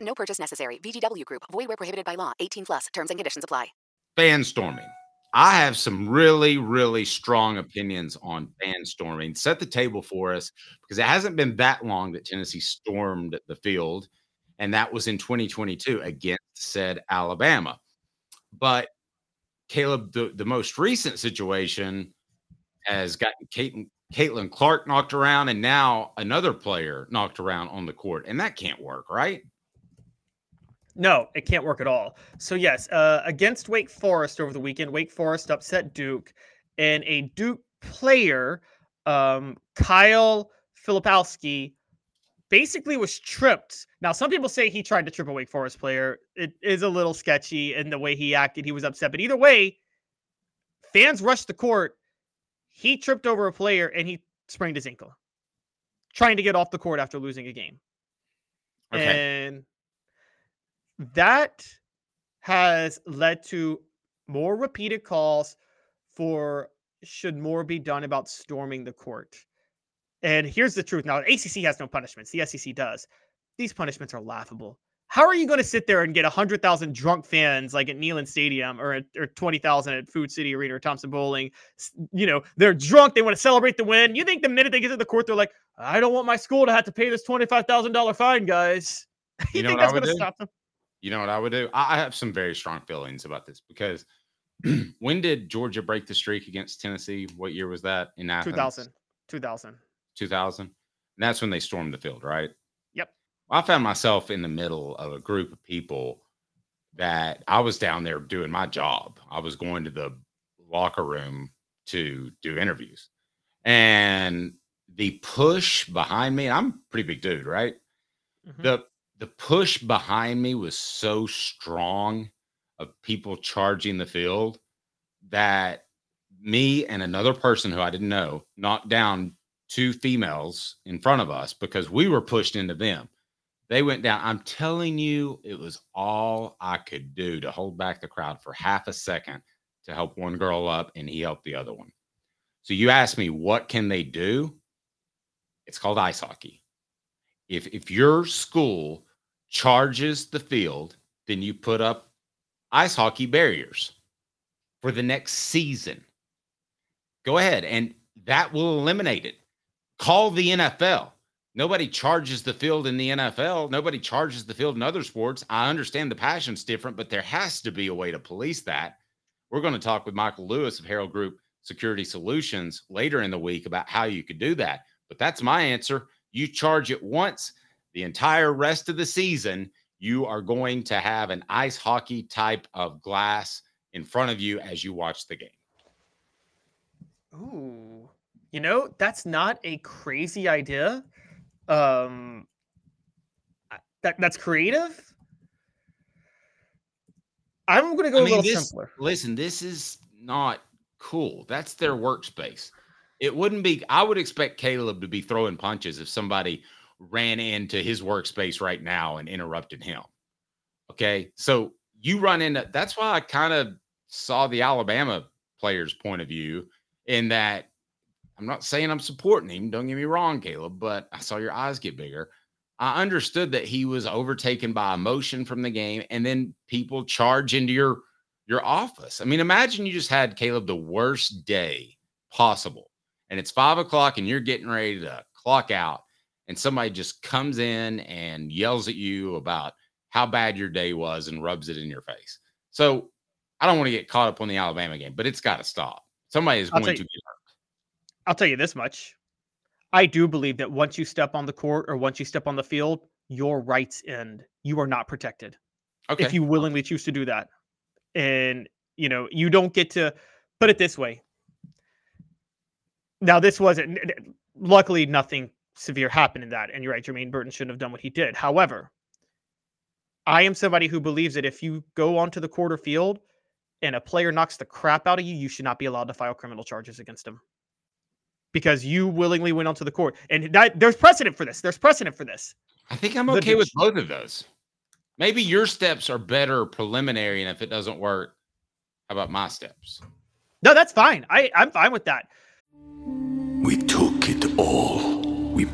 No purchase necessary. VGW Group. Void where prohibited by law. 18 plus. Terms and conditions apply. fan storming. I have some really, really strong opinions on fan storming. Set the table for us because it hasn't been that long that Tennessee stormed the field, and that was in 2022 against said Alabama. But Caleb, the, the most recent situation has gotten Caitlin, Caitlin Clark knocked around, and now another player knocked around on the court, and that can't work, right? No, it can't work at all. So yes, uh, against Wake Forest over the weekend, Wake Forest upset Duke, and a Duke player, um, Kyle Filipowski, basically was tripped. Now, some people say he tried to trip a Wake Forest player. It is a little sketchy in the way he acted. He was upset, but either way, fans rushed the court. He tripped over a player and he sprained his ankle, trying to get off the court after losing a game. Okay. And that has led to more repeated calls for should more be done about storming the court. And here's the truth. Now, ACC has no punishments. The SEC does. These punishments are laughable. How are you going to sit there and get 100,000 drunk fans like at Neyland Stadium or, at, or 20,000 at Food City Arena or Thompson-Boling? You know, they're drunk. They want to celebrate the win. You think the minute they get to the court, they're like, I don't want my school to have to pay this $25,000 fine, guys. You know think that's gonna stop them? You know what I would do? I have some very strong feelings about this because when did Georgia break the streak against Tennessee? What year was that? In Athens? 2000. 2000. 2000. And that's when they stormed the field, right? Yep. I found myself in the middle of a group of people that I was down there doing my job. I was going to the locker room to do interviews. And the push behind me, I'm a pretty big dude, right? Mhm. The the push behind me was so strong of people charging the field that me and another person who I didn't know knocked down two females in front of us because we were pushed into them. They went down. I'm telling you, it was all I could do to hold back the crowd for half a second to help one girl up, and he helped the other one. So you ask me, what can they do? It's called ice hockey. If if your school charges the field, then you put up ice hockey barriers for the next season. Go ahead, and that will eliminate it. Call the NFL. Nobody charges the field in the NFL. Nobody charges the field in other sports. I understand the passion's different, but there has to be a way to police that. We're going to talk with Michael Lewis of Harold Group Security Solutions later in the week about how you could do that. But that's my answer. You charge it once, the entire rest of the season, you are going to have an ice hockey type of glass in front of you as you watch the game. Ooh. You know, that's not a crazy idea. Um that that's creative. I'm going to go I a mean, little this, simpler. listen, this is not cool. That's their workspace. It wouldn't be, I would expect Caleb to be throwing punches if somebody ran into his workspace right now and interrupted him. Okay. So you run into that's why I kind of saw the Alabama player's point of view in that I'm not saying I'm supporting him. Don't get me wrong, Caleb, but I saw your eyes get bigger. I understood that he was overtaken by emotion from the game, and then people charge into your your office. I mean, imagine you just had Caleb the worst day possible, and it's five o'clock, and you're getting ready to clock out, and somebody just comes in and yells at you about how bad your day was and rubs it in your face. So I don't want to get caught up on the Alabama game, but it's got to stop. Somebody is I'll going to you- get hurt. I'll tell you this much. I do believe that once you step on the court or once you step on the field, your rights end. You are not protected Okay. if you willingly choose to do that. And, you know, you don't get to put it this way. Now, this wasn't, luckily, nothing severe happened in that. And you're right, Jermaine Burton shouldn't have done what he did. However, I am somebody who believes that if you go onto the quarter field and a player knocks the crap out of you, you should not be allowed to file criminal charges against him because you willingly went onto the court. And that, there's precedent for this. There's precedent for this. I think I'm The okay with both of those. Maybe your steps are better preliminary, and if it doesn't work, how about my steps? No, that's fine. I, I'm fine with that. We took it all.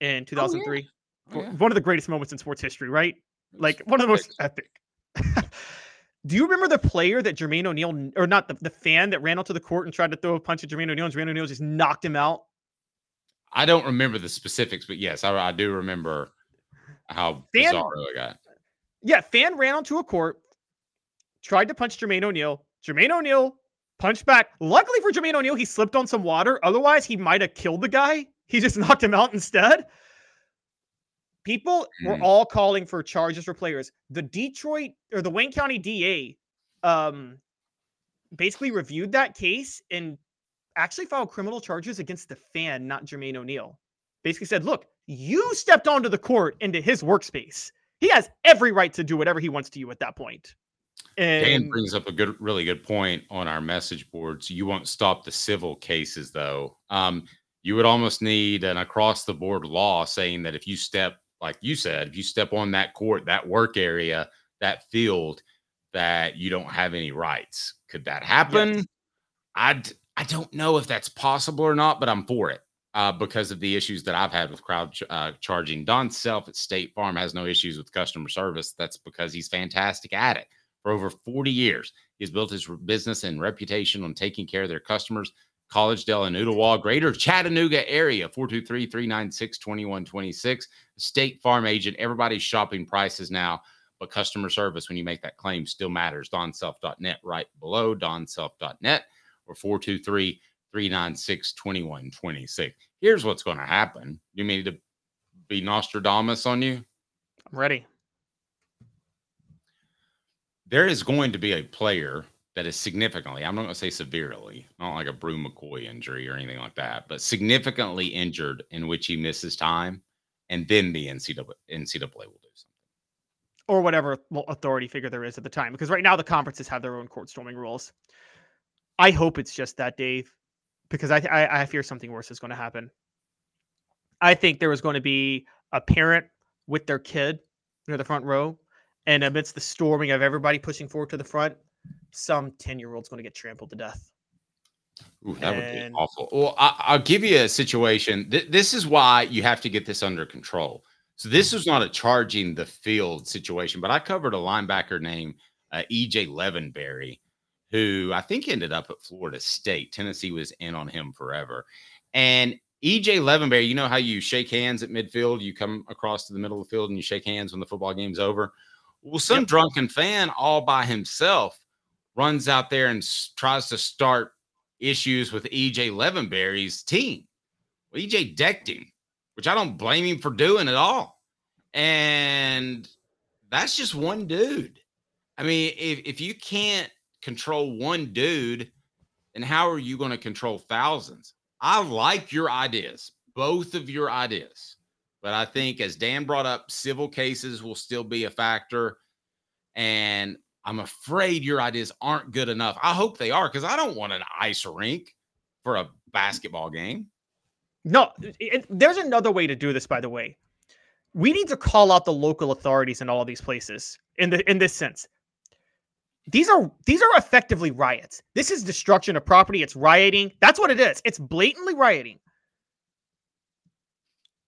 in 2003? Oh, oh yeah. One of the greatest moments in sports history, right? Like one of the most epic. Do you remember the player that Jermaine O'Neal, or not the, the fan that ran onto the court and tried to throw a punch at Jermaine O'Neal, and Jermaine O'Neal just knocked him out? I don't remember the specifics, but yes, I, I do remember how Dan- bizarre it got. Yeah, fan ran onto a court, tried to punch Jermaine O'Neal. Jermaine O'Neal punched back. Luckily for Jermaine O'Neal, he slipped on some water. Otherwise, he might have killed the guy. He just knocked him out instead. People were Hmm. all calling for charges for players. The Detroit or the Wayne County DA um, basically reviewed that case and actually filed criminal charges against the fan, not Jermaine O'Neal. Basically said, look, you stepped onto the court into his workspace. He has every right to do whatever he wants to you at that point. Dan And brings up a good, really good point on our message boards. You won't stop the civil cases, though. Um, you would almost need an across the board law saying that if you step, like you said, if you step on that court, that work area, that field, that you don't have any rights. Could that happen? I I don't know if that's possible or not, but I'm for it uh, because of the issues that I've had with crowd ch- uh, charging. Don Self at State Farm has no issues with customer service. That's because he's fantastic at it. For over 40 years, he's built his business and reputation on taking care of their customers. Collegedale and Ooltewah, Greater Chattanooga area, 423 396 2126. State Farm agent. Everybody's shopping prices now, but customer service when you make that claim still matters. DonSelf.net right below, DonSelf.net or 423 396 2126. Here's what's going to happen. You mean to be Nostradamus on you? I'm ready. there is going to be a player that is significantly, I'm not going to say severely, not like a Bru McCoy injury or anything like that, but significantly injured in which he misses time. And then the NCAA, NCAA will do something. or whatever authority figure there is at the time. Because right now the conferences have their own court storming rules. I hope it's just that, Dave, because I I, I fear something worse is going to happen. I think there was going to be a parent with their kid near the front row, and amidst the storming of everybody pushing forward to the front, some ten year old's going to get trampled to death. Ooh, that and... would be awful. Well, I, will give you a situation. Th- this is why you have to get this under control. So this was not a charging the field situation, but I covered a linebacker named uh, EJ Levenberry, who I think ended up at Florida State. Tennessee was in on him forever. And EJ Levenberry, you know how you shake hands at midfield, you come across to the middle of the field and you shake hands when the football game's over. Well, some yep. drunken fan all by himself runs out there and s- tries to start issues with EJ Levenberry's team. Well, EJ decked him which I don't blame him for doing at all. And that's just one dude. I mean, if, if you can't control one dude, then how are you going to control thousands? I like your ideas, both of your ideas. But I think, as Dan brought up, civil cases will still be a factor. And I'm afraid your ideas aren't good enough. I hope they are because I don't want an ice rink for a basketball game. No, it, there's another way to do this. By the way, we need to call out the local authorities in all of these places. In the in this sense, these are these are effectively riots. This is destruction of property. It's rioting. That's what it is. It's blatantly rioting.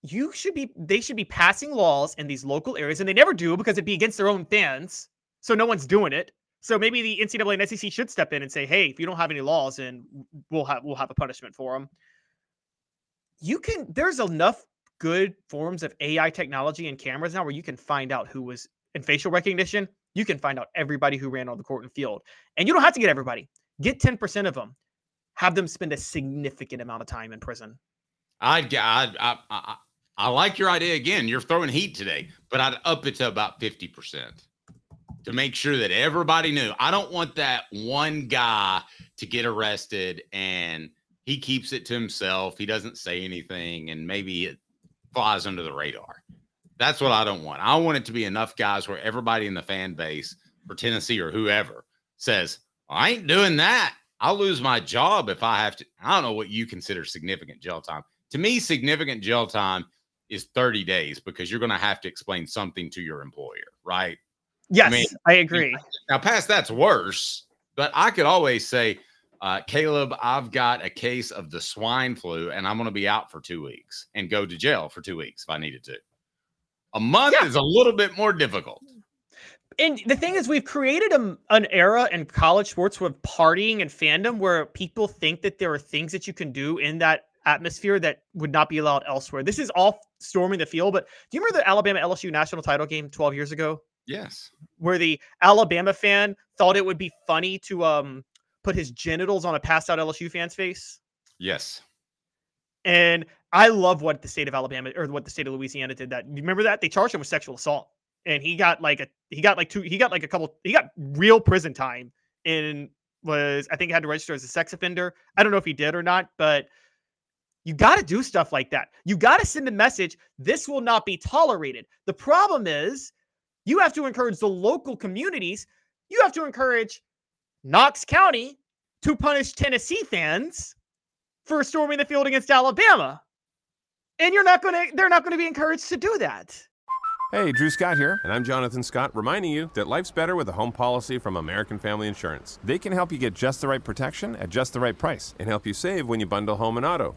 You should be. They should be passing laws in these local areas, and they never do because it'd be against their own fans. So no one's doing it. So maybe the NCAA and SEC should step in and say, "Hey, if you don't have any laws, and we'll have we'll have a punishment for them." you can there's enough good forms of AI technology and cameras now where you can find out who was in facial recognition. You can find out everybody who ran on the court and field. And you don't have to get everybody. Get 10% of them. Have them spend a significant amount of time in prison. I'd, I, I, I, I like your idea again. You're throwing heat today, but I'd up it to about 50% to make sure that everybody knew. I don't want that one guy to get arrested and he keeps it to himself. He doesn't say anything, and maybe it flies under the radar. That's what I don't want. I want it to be enough guys where everybody in the fan base for Tennessee or whoever says, I ain't doing that. I'll lose my job if I have to. I don't know what you consider significant jail time. To me, significant jail time is 30 days because you're going to have to explain something to your employer, right? Yes, I, mean, I agree. Now, past that's worse, but I could always say, uh, Caleb, I've got a case of the swine flu and I'm going to be out for two weeks and go to jail for two weeks if I needed to. A month yeah. is a little bit more difficult. And the thing is, we've created a, an era in college sports with partying and fandom where people think that there are things that you can do in that atmosphere that would not be allowed elsewhere. This is all storming the field. But do you remember the Alabama LSU national title game 12 years ago? Yes. Where the Alabama fan thought it would be funny to um put his genitals on a passed out LSU fan's face? Yes. And I love what the state of Alabama or what the state of Louisiana did. That remember that they charged him with sexual assault, and he got like a he got like two he got like a couple he got real prison time. And was I think had to register as a sex offender. I don't know if he did or not, but you got to do stuff like that. You got to send a message. This will not be tolerated. The problem is you have to encourage the local communities. You have to encourage Knox County to punish Tennessee fans for storming the field against Alabama. And you're not going to they're not going to be encouraged to do that. Hey, Drew Scott here, and I'm Jonathan Scott, reminding you that life's better with a home policy from American Family Insurance. They can help you get just the right protection at just the right price and help you save when you bundle home and auto.